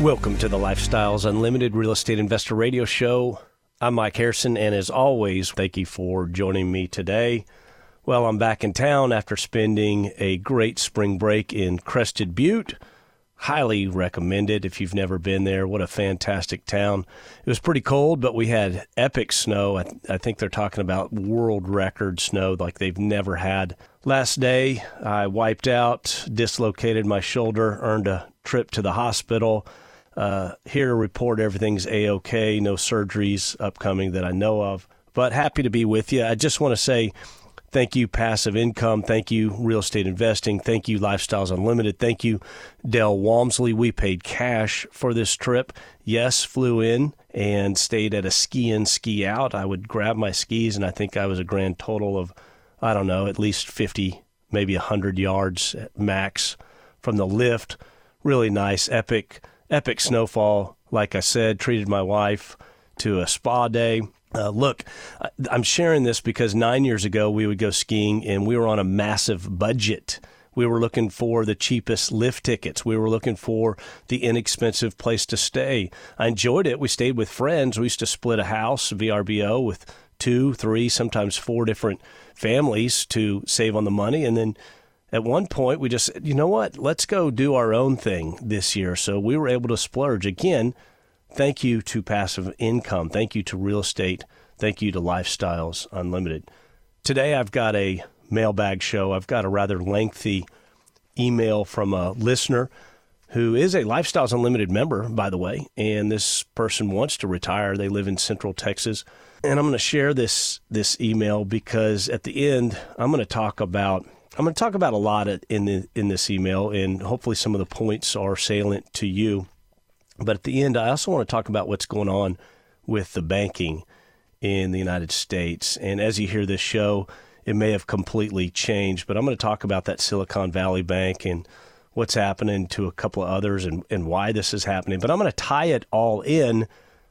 Welcome to the Lifestyles Unlimited Real Estate Investor Radio Show. I'm Mike Harrison, and as always, thank you for joining me today. Well, I'm back in town after spending a great spring break in Crested Butte. Highly recommended if you've never been there. What a fantastic town. It was pretty cold, but we had epic snow. I, I think they're talking about world record snow like they've never had. Last day, I wiped out, dislocated my shoulder, earned a trip to the hospital. Uh, here report everything's a okay, no surgeries upcoming that I know of. But happy to be with you. I just want to say thank you, Passive Income. Thank you, Real Estate Investing. Thank you, Lifestyles Unlimited. Thank you, Del Walmsley. We paid cash for this trip. Yes, flew in and stayed at a ski in, ski out. I would grab my skis, and I think I was a grand total of, I don't know, at least 50, maybe 100 yards max from the lift. Really nice, epic epic snowfall. Like I said, treated my wife to a spa day. Uh, look, I'm sharing this because nine years ago we would go skiing and we were on a massive budget. We were looking for the cheapest lift tickets. We were looking for the inexpensive place to stay. I enjoyed it. We stayed with friends. We used to split a house, VRBO, with two, three, sometimes four different families to save on the money. And then at one point we just you know what, let's go do our own thing this year. So we were able to splurge. Again, thank you to passive income. Thank you to real estate. Thank you to Lifestyles Unlimited. Today I've got a mailbag show. I've got a rather lengthy email from a listener who is a Lifestyles Unlimited member, by the way, and this person wants to retire. They live in Central Texas. And I'm going to share this this email because at the end I'm going to talk about I'm going to talk about a lot in the, in this email, and hopefully some of the points are salient to you. But at the end, I also want to talk about what's going on with the banking in the United States. And as you hear this show, it may have completely changed, but I'm going to talk about that Silicon Valley Bank and what's happening to a couple of others and, and why this is happening. But I'm going to tie it all in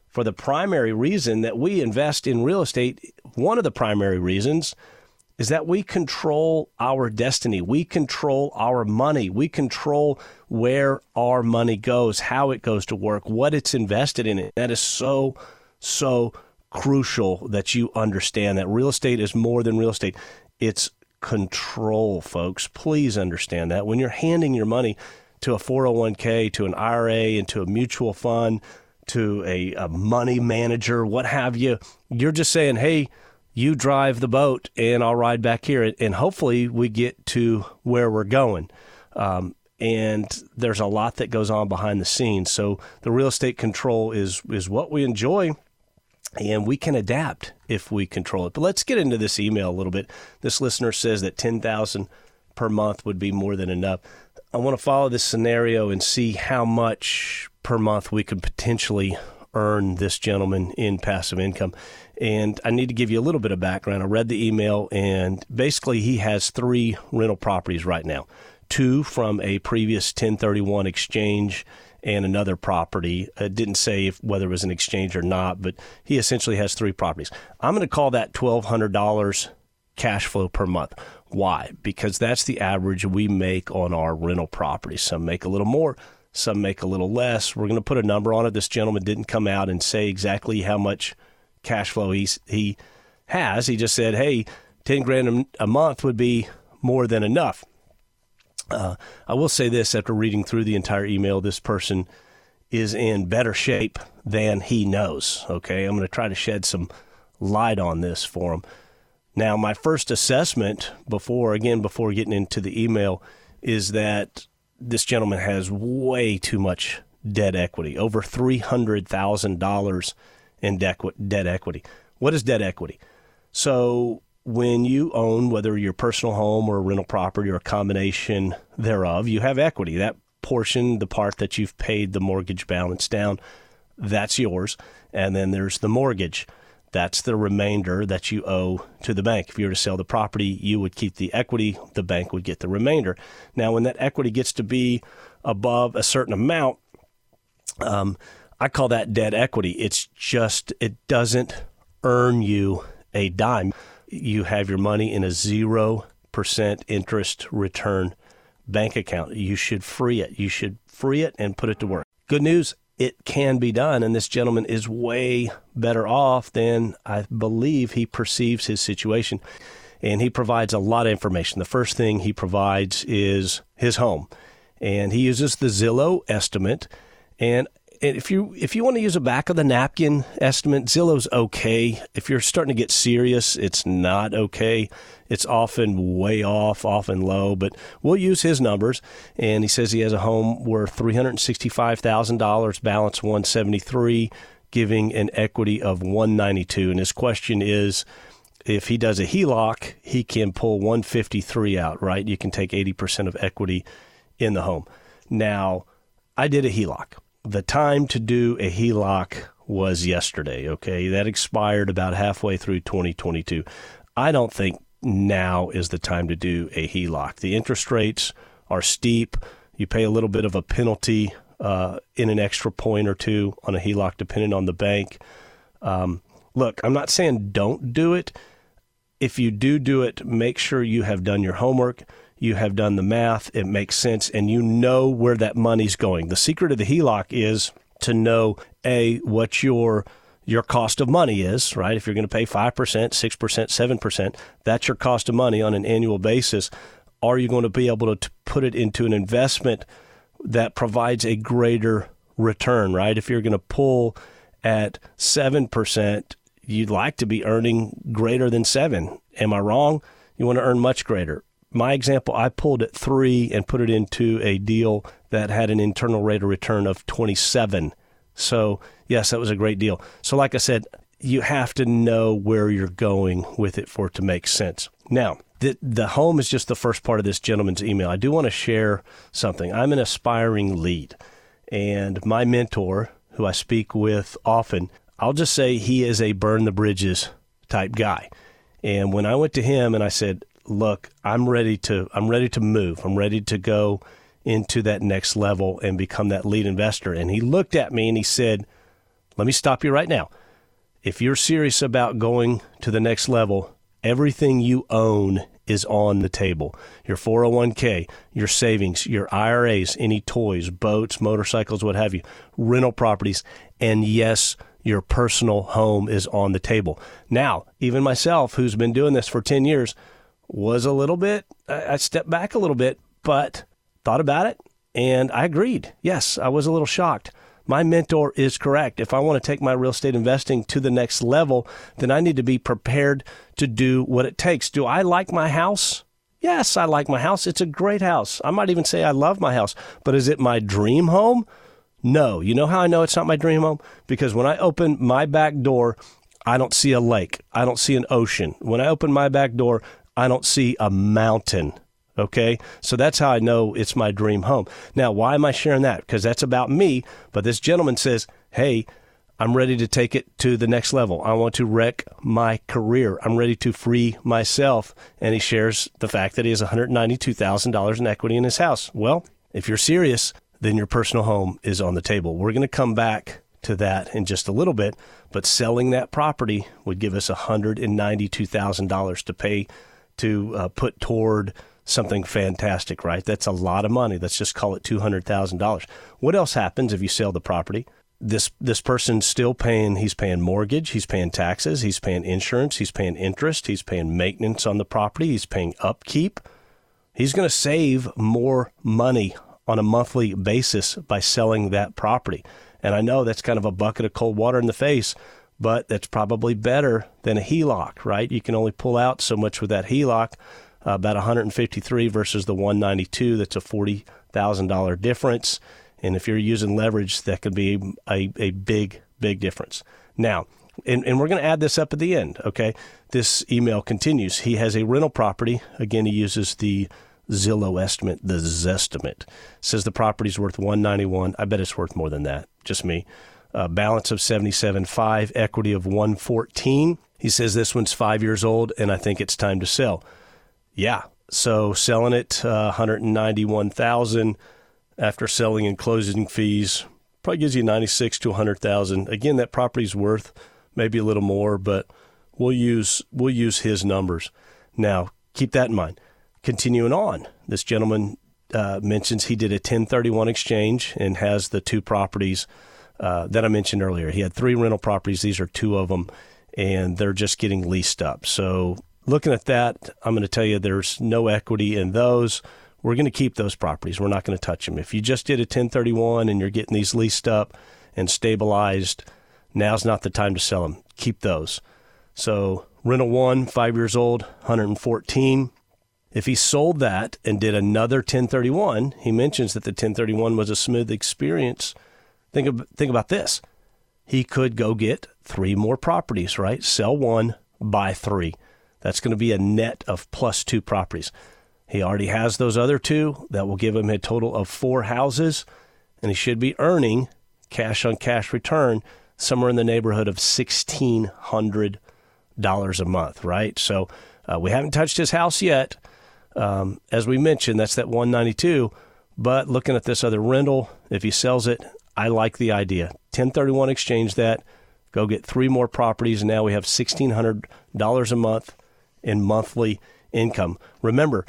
for the primary reason that we invest in real estate. One of the primary reasons is that we control our destiny. We control our money. We control where our money goes, how it goes to work, what it's invested in. It. That is so, so crucial that you understand that real estate is more than real estate. It's control, folks. Please understand that. When you're handing your money to a 401k, to an IRA, and to a mutual fund, to a, a money manager, what have you, you're just saying, hey, you drive the boat and I'll ride back here. And hopefully we get to where we're going. Um, and there's a lot that goes on behind the scenes. So the real estate control is is what we enjoy, and we can adapt if we control it. But let's get into this email a little bit. This listener says that ten thousand per month would be more than enough. I want to follow this scenario and see how much per month we could potentially earn this gentleman in passive income. And I need to give you a little bit of background. I read the email, and basically, he has three rental properties right now two from a previous 1031 exchange and another property. It didn't say if, whether it was an exchange or not, but he essentially has three properties. I'm going to call that $1,200 cash flow per month. Why? Because that's the average we make on our rental properties. Some make a little more, some make a little less. We're going to put a number on it. This gentleman didn't come out and say exactly how much cash flow he's, he has. He just said, hey, 10 grand a month would be more than enough. Uh, I will say this after reading through the entire email, this person is in better shape than he knows. Okay, I'm going to try to shed some light on this for him. Now, my first assessment before, again, before getting into the email, is that this gentleman has way too much dead equity, over $300,000 in dead equity. What is dead equity? So when you own, whether your personal home or a rental property or a combination thereof, you have equity. That portion, the part that you've paid the mortgage balance down, That's yours. And then there's the mortgage. That's the remainder that you owe to the bank. If you were to sell the property, you would keep the equity, the bank would get the remainder. Now, when that equity gets to be above a certain amount, um, I call that dead equity. It's just, it doesn't earn you a dime. You have your money in a 0% interest return bank account. You should free it. You should free it and put it to work. Good news it can be done. And this gentleman is way better off than I believe he perceives his situation. And he provides a lot of information. The first thing he provides is his home. And he uses the Zillow estimate. And if you if you want to use a back of the napkin estimate, Zillow's okay. If you're starting to get serious, it's not okay. It's often way off, often low, but we'll use his numbers. And he says he has a home worth three hundred sixty-five thousand dollars, balance one seventy-three, giving an equity of one ninety-two. And his question is. If he does a HELOC, he can pull 153 out, right? You can take 80% of equity in the home. Now, I did a HELOC the time to do a HELOC was yesterday. Okay, that expired about halfway through 2022. I don't think now is the time to do a HELOC. The interest rates are steep. You pay a little bit of a penalty uh, in an extra point or two on a HELOC, depending on the bank. Um, look, I'm not saying don't do it. If you do do it, make sure you have done your homework you have done the math, it makes sense, and you know where that money's going. The secret of the HELOC is to know a what your your cost of money is, right? If you're going to pay 5%, 6%, 7%, that's your cost of money on an annual basis. Are you going to be able to put it into an investment that provides a greater return, right? If you're going to pull at 7%, you'd like to be earning greater than 7. Am I wrong? You want to earn much greater my example, I pulled at three and put it into a deal that had an internal rate of return of 27. So, yes, that was a great deal. So, like I said, you have to know where you're going with it for it to make sense. Now, the, the home is just the first part of this gentleman's email. I do want to share something. I'm an aspiring lead, and my mentor, who I speak with often, I'll just say he is a burn the bridges type guy. And when I went to him and I said, look, I'm ready to I'm ready to move. I'm ready to go into that next level and become that lead investor. And he looked at me and he said, "Let me stop you right now. If you're serious about going to the next level, everything you own is on the table. Your 401k, your savings, your IRAs, any toys, boats, motorcycles, what have you, rental properties, and yes, your personal home is on the table. Now, even myself, who's been doing this for 10 years, was a little bit, I stepped back a little bit, but thought about it and I agreed. Yes, I was a little shocked. My mentor is correct. If I want to take my real estate investing to the next level, then I need to be prepared to do what it takes. Do I like my house? Yes, I like my house. It's a great house. I might even say I love my house, but is it my dream home? No. You know how I know it's not my dream home? Because when I open my back door, I don't see a lake. I don't see an ocean. When I open my back door, I don't see a mountain. Okay. So that's how I know it's my dream home. Now, why am I sharing that? Because that's about me. But this gentleman says, hey, I'm ready to take it to the next level. I want to wreck my career. I'm ready to free myself. And he shares the fact that he has $192,000 in equity in his house. Well, if you're serious, then your personal home is on the table. We're going to come back to that in just a little bit, but selling that property would give us $192,000 to pay to uh, put toward something fantastic, right? That's a lot of money. Let's just call it $200,000. What else happens if you sell the property? This this person's still paying he's paying mortgage, he's paying taxes, he's paying insurance, he's paying interest, he's paying maintenance on the property, he's paying upkeep. He's going to save more money on a monthly basis by selling that property. And I know that's kind of a bucket of cold water in the face, but that's probably better than a HELOC, right? You can only pull out so much with that HELOC, uh, about 153 versus the 192. That's a forty thousand dollar difference, and if you're using leverage, that could be a, a big big difference. Now, and, and we're going to add this up at the end. Okay, this email continues. He has a rental property. Again, he uses the Zillow estimate, the Zestimate. Says the property's worth 191. I bet it's worth more than that. Just me uh, balance of 77.5, equity of 114. He says this one's five years old, and I think it's time to sell. Yeah, so selling it uh, 191,000 after selling and closing fees probably gives you 96 to 100,000. Again, that property's worth maybe a little more, but we'll use we'll use his numbers. Now, keep that in mind. Continuing on, this gentleman uh, mentions he did a 1031 exchange and has the two properties uh, that I mentioned earlier. He had three rental properties. These are two of them, and they're just getting leased up. So, looking at that, I'm going to tell you there's no equity in those. We're going to keep those properties. We're not going to touch them. If you just did a 1031 and you're getting these leased up and stabilized, now's not the time to sell them. Keep those. So, rental one, five years old, 114. If he sold that and did another 1031, he mentions that the 1031 was a smooth experience. Think of, think about this. He could go get three more properties, right? Sell one, buy three. That's going to be a net of plus two properties. He already has those other two. That will give him a total of four houses, and he should be earning cash on cash return somewhere in the neighborhood of $1,600 a month, right? So uh, we haven't touched his house yet. Um, as we mentioned, that's that 192. But looking at this other rental, if he sells it, I like the idea. 1031 exchange that, go get three more properties, and now we have $1,600 a month in monthly income. Remember,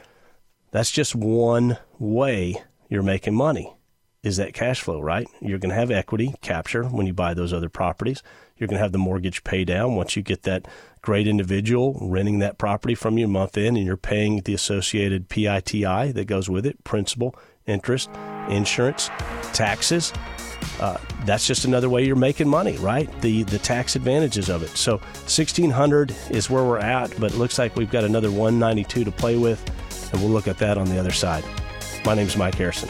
that's just one way you're making money is that cash flow, right? You're going to have equity capture when you buy those other properties. You're going to have the mortgage pay down once you get that great individual renting that property from you month in and you're paying the associated PITI that goes with it, principal, interest, insurance, taxes. Uh, that's just another way you're making money, right? The the tax advantages of it. So 1600 is where we're at, but it looks like we've got another 192 to play with, and we'll look at that on the other side. My name is Mike Harrison.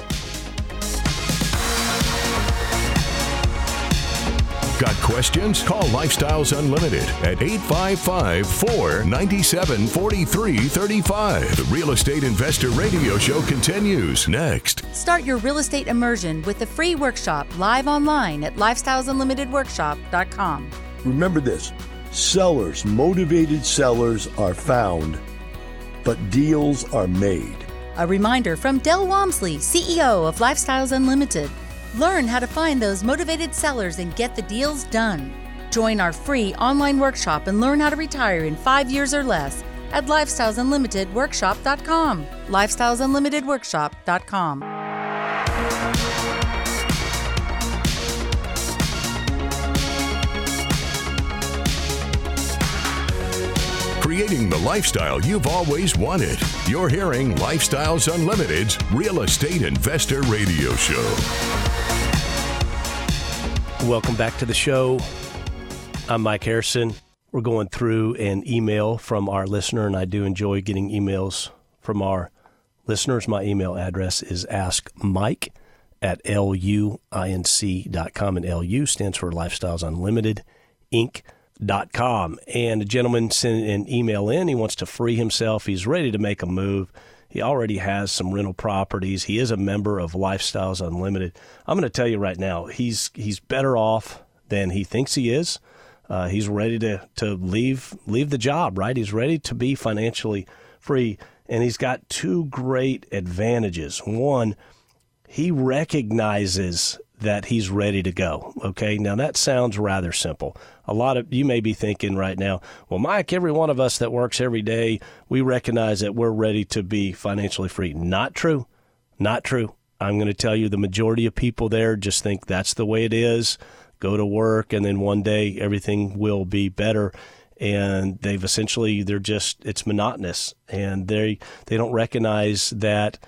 Got questions? Call Lifestyles Unlimited at 855 497 4335. The Real Estate Investor Radio Show continues next. Start your real estate immersion with the free workshop live online at lifestylesunlimitedworkshop.com. Remember this sellers, motivated sellers, are found, but deals are made. A reminder from Del Walmsley, CEO of Lifestyles Unlimited. Learn how to find those motivated sellers and get the deals done. Join our free online workshop and learn how to retire in five years or less at lifestylesunlimitedworkshop.com. Lifestylesunlimitedworkshop.com. Creating the lifestyle you've always wanted. You're hearing Lifestyles Unlimited's Real Estate Investor Radio Show. Welcome back to the show. I'm Mike Harrison. We're going through an email from our listener, and I do enjoy getting emails from our listeners. My email address is askmike at luinc.com, and LU stands for Lifestyles Unlimited Inc.com. And a gentleman sent an email in. He wants to free himself. He's ready to make a move. He already has some rental properties. He is a member of Lifestyles Unlimited. I'm going to tell you right now, he's he's better off than he thinks he is. Uh, he's ready to to leave leave the job. Right, he's ready to be financially free, and he's got two great advantages. One, he recognizes that he's ready to go. Okay, now that sounds rather simple. A lot of you may be thinking right now, well, Mike, every one of us that works every day, we recognize that we're ready to be financially free. Not true. Not true. I'm going to tell you the majority of people there just think that's the way it is. Go to work, and then one day everything will be better. And they've essentially, they're just, it's monotonous. And they, they don't recognize that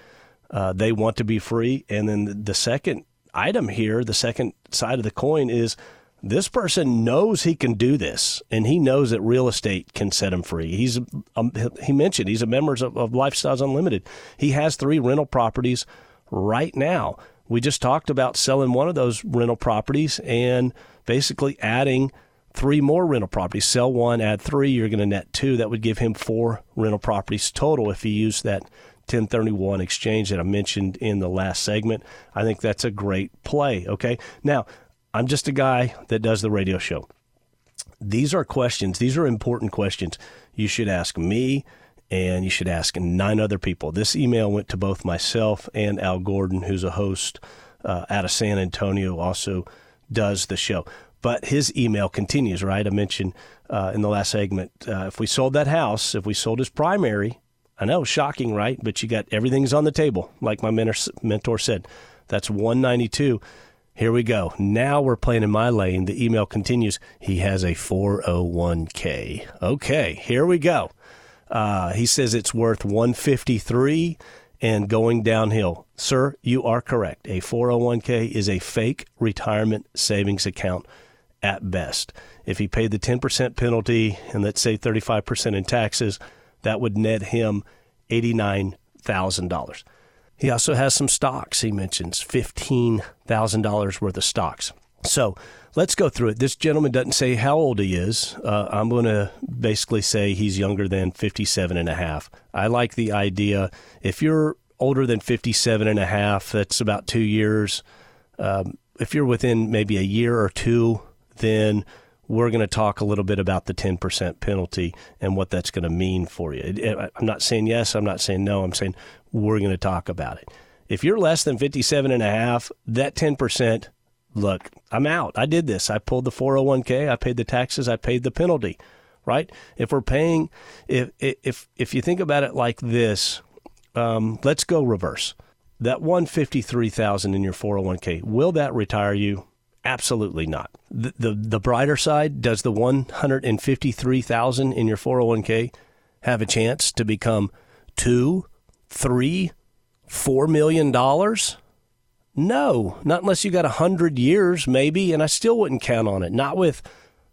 uh, they want to be free. And then the second item here, the second side of the coin is this person knows he can do this, and he knows that real estate can set him free. He's um, he mentioned he's a member of, of Lifestyles Unlimited. He has three rental properties right now. We just talked about selling one of those rental properties and basically adding three more rental properties. Sell one, add three, you're going to net two. That would give him four rental properties total if he used that 1031 exchange that I mentioned in the last segment. I think that's a great play. Okay. Now, I'm just a guy that does the radio show. These are questions, these are important questions you should ask me and you should ask nine other people. This email went to both myself and Al Gordon, who's a host uh, out of San Antonio, also does the show. But his email continues, right? I mentioned uh, in the last segment uh, if we sold that house, if we sold his primary, I know, shocking, right? But you got everything's on the table, like my mentor said. That's 192. Here we go. Now we're playing in my lane. The email continues. He has a 401k. Okay, here we go. Uh, he says it's worth 153 and going downhill. Sir, you are correct. A 401k is a fake retirement savings account at best. If he paid the 10% penalty and let's say 35% in taxes, that would net him $89,000. He also has some stocks. He mentions $15,000 worth of stocks. So let's go through it. This gentleman doesn't say how old he is. Uh, I'm going to basically say he's younger than 57 and a half. I like the idea. If you're older than 57 and a half, that's about two years. Um, if you're within maybe a year or two, then we're going to talk a little bit about the 10% penalty and what that's going to mean for you. I'm not saying yes, I'm not saying no, I'm saying we're going to talk about it. If you're less than 57 and a half, that 10%, look, I'm out. I did this. I pulled the 401k, I paid the taxes, I paid the penalty, right? If we're paying if if if you think about it like this, um, let's go reverse. That 153,000 in your 401k, will that retire you? Absolutely not. The, the, the brighter side, does the 153,000 in your 401k have a chance to become two, three, four million dollars? No, not unless you got a hundred years, maybe, and I still wouldn't count on it. Not with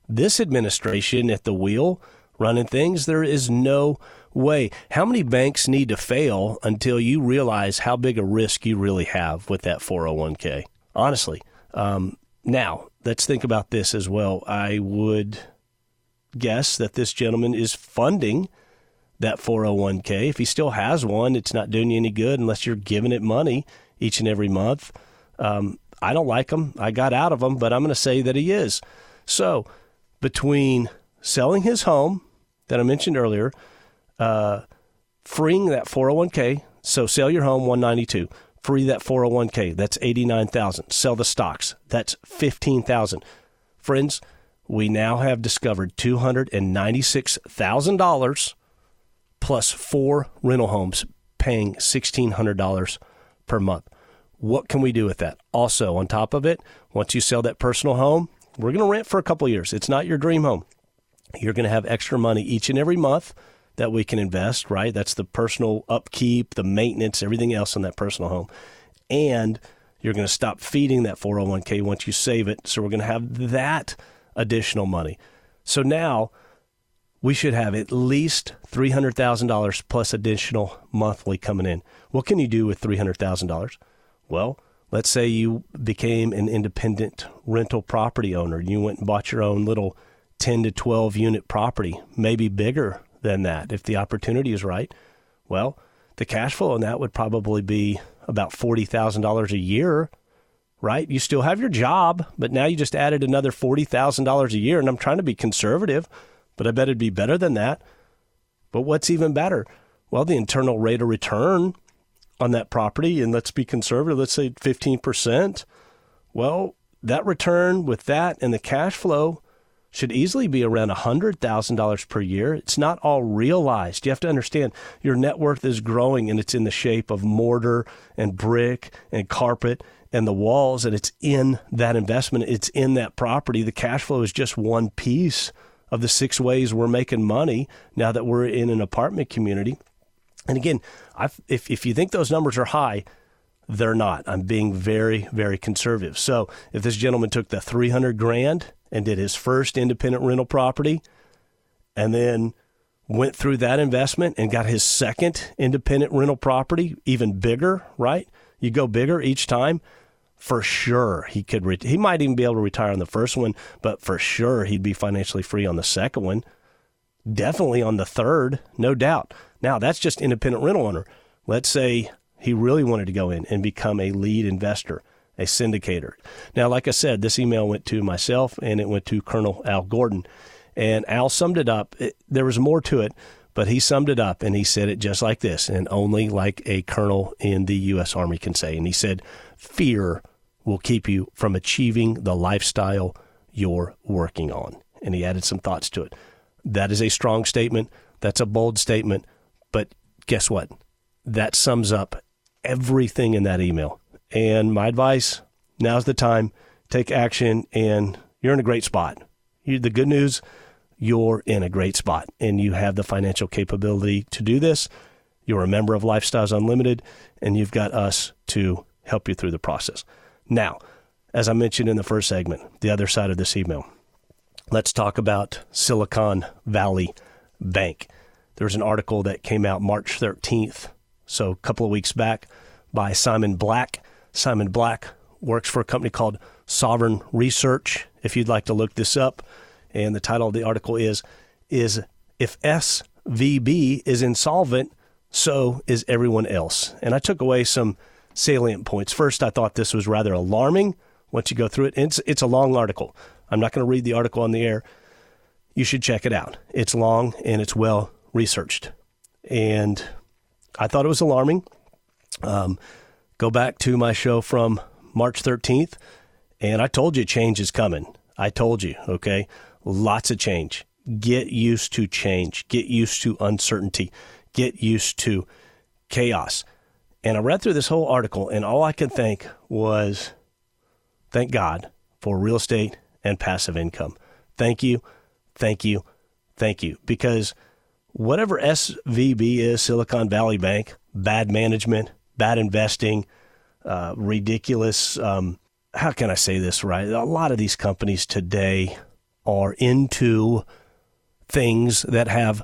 this administration at the wheel running things. There is no way. How many banks need to fail until you realize how big a risk you really have with that 401k? Honestly, um, now, let's think about this as well. I would guess that this gentleman is funding that 401k. If he still has one, it's not doing you any good unless you're giving it money each and every month. Um, I don't like him. I got out of him, but I'm going to say that he is. So, between selling his home that I mentioned earlier, uh, freeing that 401k, so sell your home 192 free that 401k. That's 89,000. Sell the stocks. That's 15,000. Friends, we now have discovered $296,000 plus four rental homes paying $1,600 per month. What can we do with that? Also, on top of it, once you sell that personal home, we're going to rent for a couple years. It's not your dream home. You're going to have extra money each and every month that we can invest, right? That's the personal upkeep, the maintenance, everything else in that personal home. And you're going to stop feeding that 401k once you save it. So we're going to have that additional money. So now we should have at least $300,000 plus additional monthly coming in. What can you do with $300,000? Well, let's say you became an independent rental property owner. You went and bought your own little 10 to 12 unit property, maybe bigger than that. If the opportunity is right, well, the cash flow on that would probably be about $40,000 a year, right? You still have your job, but now you just added another $40,000 a year. And I'm trying to be conservative, but I bet it'd be better than that. But what's even better? Well, the internal rate of return on that property, and let's be conservative, let's say 15%. Well, that return with that and the cash flow should easily be around $100,000 per year. It's not all realized. You have to understand your net worth is growing and it's in the shape of mortar and brick and carpet and the walls, and it's in that investment, it's in that property. The cash flow is just one piece of the six ways we're making money now that we're in an apartment community. And again, I've, if, if you think those numbers are high, they're not. I'm being very, very conservative. So if this gentleman took the 300 grand and did his first independent rental property and then went through that investment and got his second independent rental property even bigger, right? You go bigger each time. For sure, he could. Re- he might even be able to retire on the first one, but for sure, he'd be financially free on the second one. Definitely on the third, no doubt. Now, that's just independent rental owner. Let's say he really wanted to go in and become a lead investor a syndicator. Now, like I said, this email went to myself and it went to Colonel Al Gordon. And Al summed it up. It, there was more to it, but he summed it up and he said it just like this, and only like a colonel in the U.S. Army can say. And he said, Fear will keep you from achieving the lifestyle you're working on. And he added some thoughts to it. That is a strong statement. That's a bold statement. But guess what? That sums up everything in that email. And my advice now's the time. Take action, and you're in a great spot. You, the good news, you're in a great spot, and you have the financial capability to do this. You're a member of Lifestyles Unlimited, and you've got us to help you through the process. Now, as I mentioned in the first segment, the other side of this email, let's talk about Silicon Valley Bank. There's an article that came out March 13th, so a couple of weeks back, by Simon Black. Simon Black works for a company called Sovereign Research. If you'd like to look this up, and the title of the article is is if SVB is insolvent, so is everyone else. And I took away some salient points. First, I thought this was rather alarming. Once you go through it, it's it's a long article. I'm not going to read the article on the air. You should check it out. It's long and it's well researched. And I thought it was alarming. Um, go back to my show from March 13th, and I told you change is coming. I told you, okay? Lots of change. Get used to change. Get used to uncertainty. Get used to chaos. And I read through this whole article, and all I could think was, thank God for real estate and passive income. Thank you, thank you, thank you. Because whatever SVB is, Silicon Valley Bank, bad management, bad investing, uh, ridiculous. Um, how can I say this right? A lot of these companies today are into things that have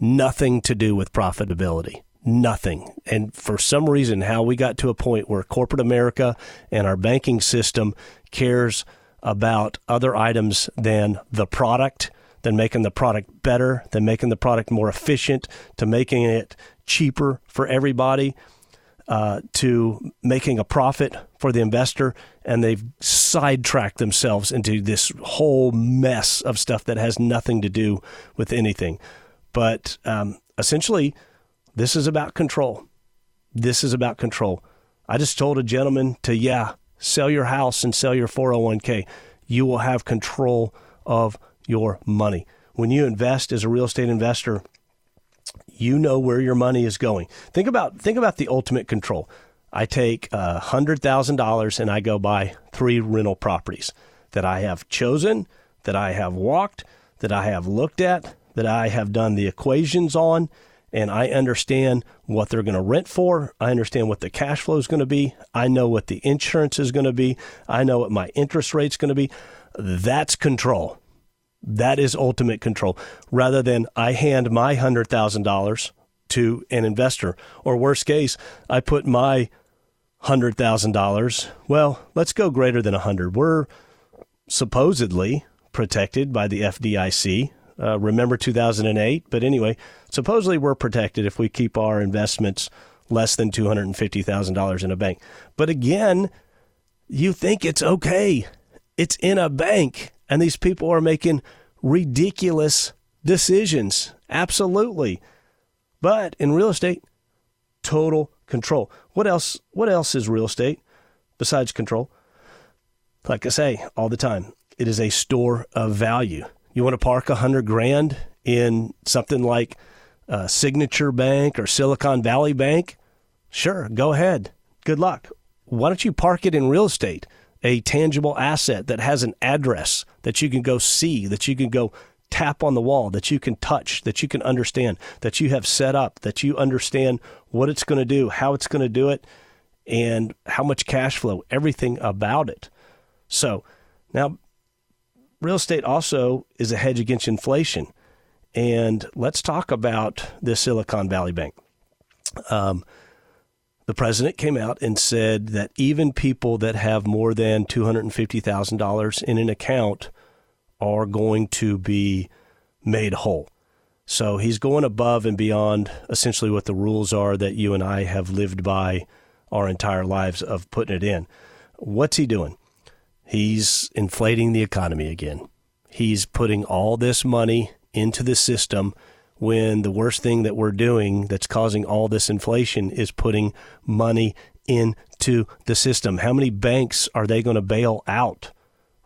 nothing to do with profitability. Nothing. And for some reason, how we got to a point where corporate America and our banking system cares about other items than the product, than making the product better, than making the product more efficient, to making it cheaper for everybody uh, to making a profit for the investor, and they've sidetracked themselves into this whole mess of stuff that has nothing to do with anything. But um, essentially, this is about control. This is about control. I just told a gentleman to, yeah, sell your house and sell your 401k. You will have control of your money. When you invest as a real estate investor, you know where your money is going. Think about think about the ultimate control. I take a hundred thousand dollars and I go buy three rental properties that I have chosen, that I have walked, that I have looked at, that I have done the equations on, and I understand what they're going to rent for. I understand what the cash flow is going to be. I know what the insurance is going to be. I know what my interest rate is going to be. That's control. That is ultimate control rather than I hand my $100,000 to an investor. Or worst case, I put my $100,000. Well, let's go greater than 100. We're supposedly protected by the FDIC. Uh, remember 2008, but anyway, supposedly we're protected if we keep our investments less than $250,000 in a bank. But again, you think it's okay. It's in a bank and these people are making ridiculous decisions. Absolutely. But in real estate, total control. What else what else is real estate besides control? Like I say all the time, it is a store of value. You want to park a hundred grand in something like a Signature Bank or Silicon Valley Bank? Sure, go ahead. Good luck. Why don't you park it in real estate? A tangible asset that has an address that you can go see, that you can go tap on the wall, that you can touch, that you can understand, that you have set up, that you understand what it's going to do, how it's going to do it, and how much cash flow, everything about it. So now, real estate also is a hedge against inflation. And let's talk about the Silicon Valley Bank. Um, the president came out and said that even people that have more than $250,000 in an account are going to be made whole. So he's going above and beyond essentially what the rules are that you and I have lived by our entire lives of putting it in. what's he doing? He's inflating the economy again. He's putting all this money into the system when the worst thing that we're doing that's causing all this inflation is putting money into the system. How many banks are they going to bail out?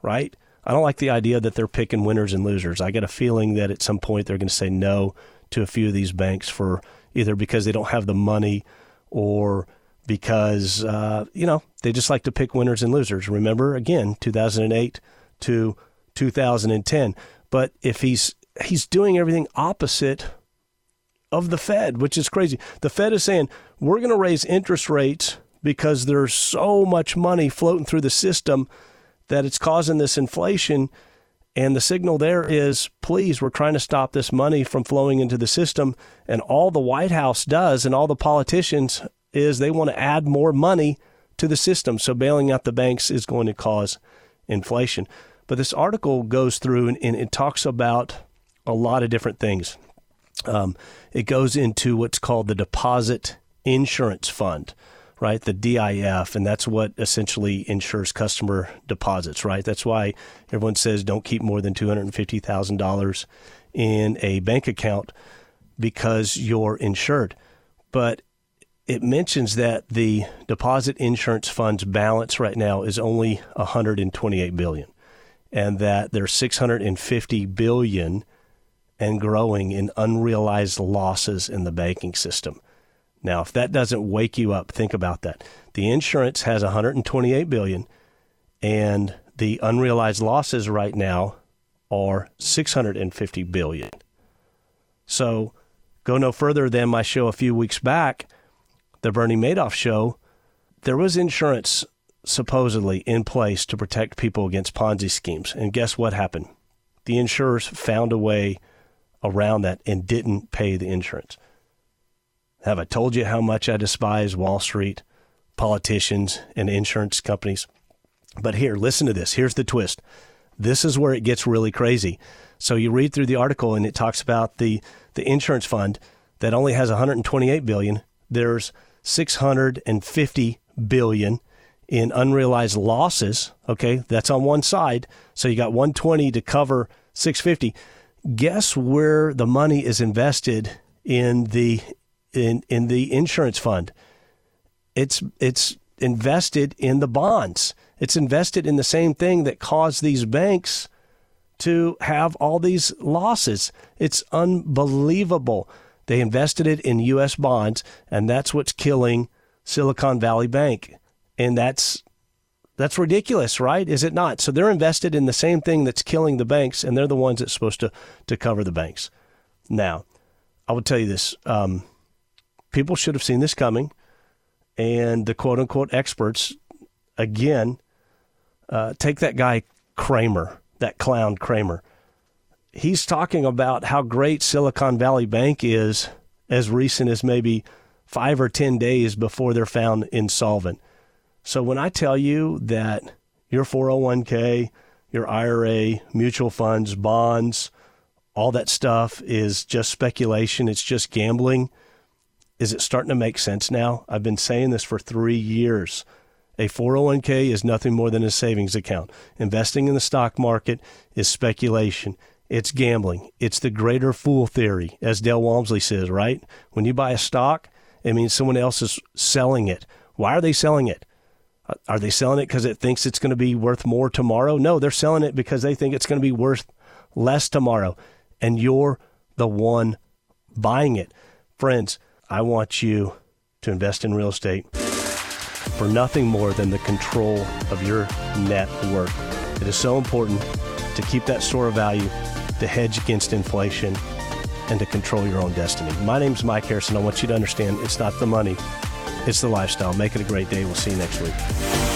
Right? I don't like the idea that they're picking winners and losers. I get a feeling that at some point they're going to say no to a few of these banks for either because they don't have the money or because uh, you know they just like to pick winners and losers. Remember again, 2008 to 2010. But if he's he's doing everything opposite of the Fed, which is crazy. The Fed is saying we're going to raise interest rates because there's so much money floating through the system that it's causing this inflation. And the signal there is, please, we're trying to stop this money from flowing into the system. And all the White House does and all the politicians is they want to add more money to the system. So bailing out the banks is going to cause inflation. But this article goes through and, and it talks about a lot of different things. Um, it goes into what's called the Deposit Insurance Fund, right? The DIF, and that's what essentially insures customer deposits, right? That's why everyone says don't keep more than $250,000 in a bank account because you're insured. But it mentions that the deposit insurance fund's balance right now is only 128 billion and that there's 650 billion and growing in unrealized losses in the banking system. Now, if that doesn't wake you up, think about that. The insurance has 128 billion and the unrealized losses right now are 650 billion. So, go no further than my show a few weeks back the Bernie Madoff show, there was insurance supposedly in place to protect people against Ponzi schemes. And guess what happened? The insurers found a way around that and didn't pay the insurance. Have I told you how much I despise Wall Street, politicians, and insurance companies? But here, listen to this. Here's the twist. This is where it gets really crazy. So you read through the article and it talks about the the insurance fund that only has 128 billion. There's 650 billion in unrealized losses. Okay, that's on one side. So you got 120 to cover 650. Guess where the money is invested in the in in the insurance fund? It's it's invested in the bonds. It's invested in the same thing that caused these banks to have all these losses. It's unbelievable. They invested it in U.S. bonds, and that's what's killing Silicon Valley Bank. And that's that's ridiculous, right? Is it not? So they're invested in the same thing that's killing the banks, and they're the ones that's supposed to to cover the banks. Now, I will tell you this: um, people should have seen this coming, and the quote unquote experts, again, uh, take that guy Cramer, that clown Cramer. he's talking about how great Silicon Valley Bank is as recent as maybe five or 10 days before they're found insolvent. So when I tell you that your 401k, your IRA, mutual funds, bonds, all that stuff is just speculation, it's just gambling. Is it starting to make sense now? I've been saying this for three years. A 401k is nothing more than a savings account. Investing in the stock market is speculation. It's gambling. It's the greater fool theory, as Dale Walmsley says, right? When you buy a stock, it means someone else is selling it. Why are they selling it? Uh, are they selling it because it thinks it's going to be worth more tomorrow? No, they're selling it because they think it's going to be worth less tomorrow. And you're the one buying it. Friends, I want you to invest in real estate for nothing more than the control of your net worth. It is so important to keep that store of value to hedge against inflation and to control your own destiny. My name is Mike Harrison. I want you to understand it's not the money, it's the lifestyle. Make it a great day. We'll see you next week.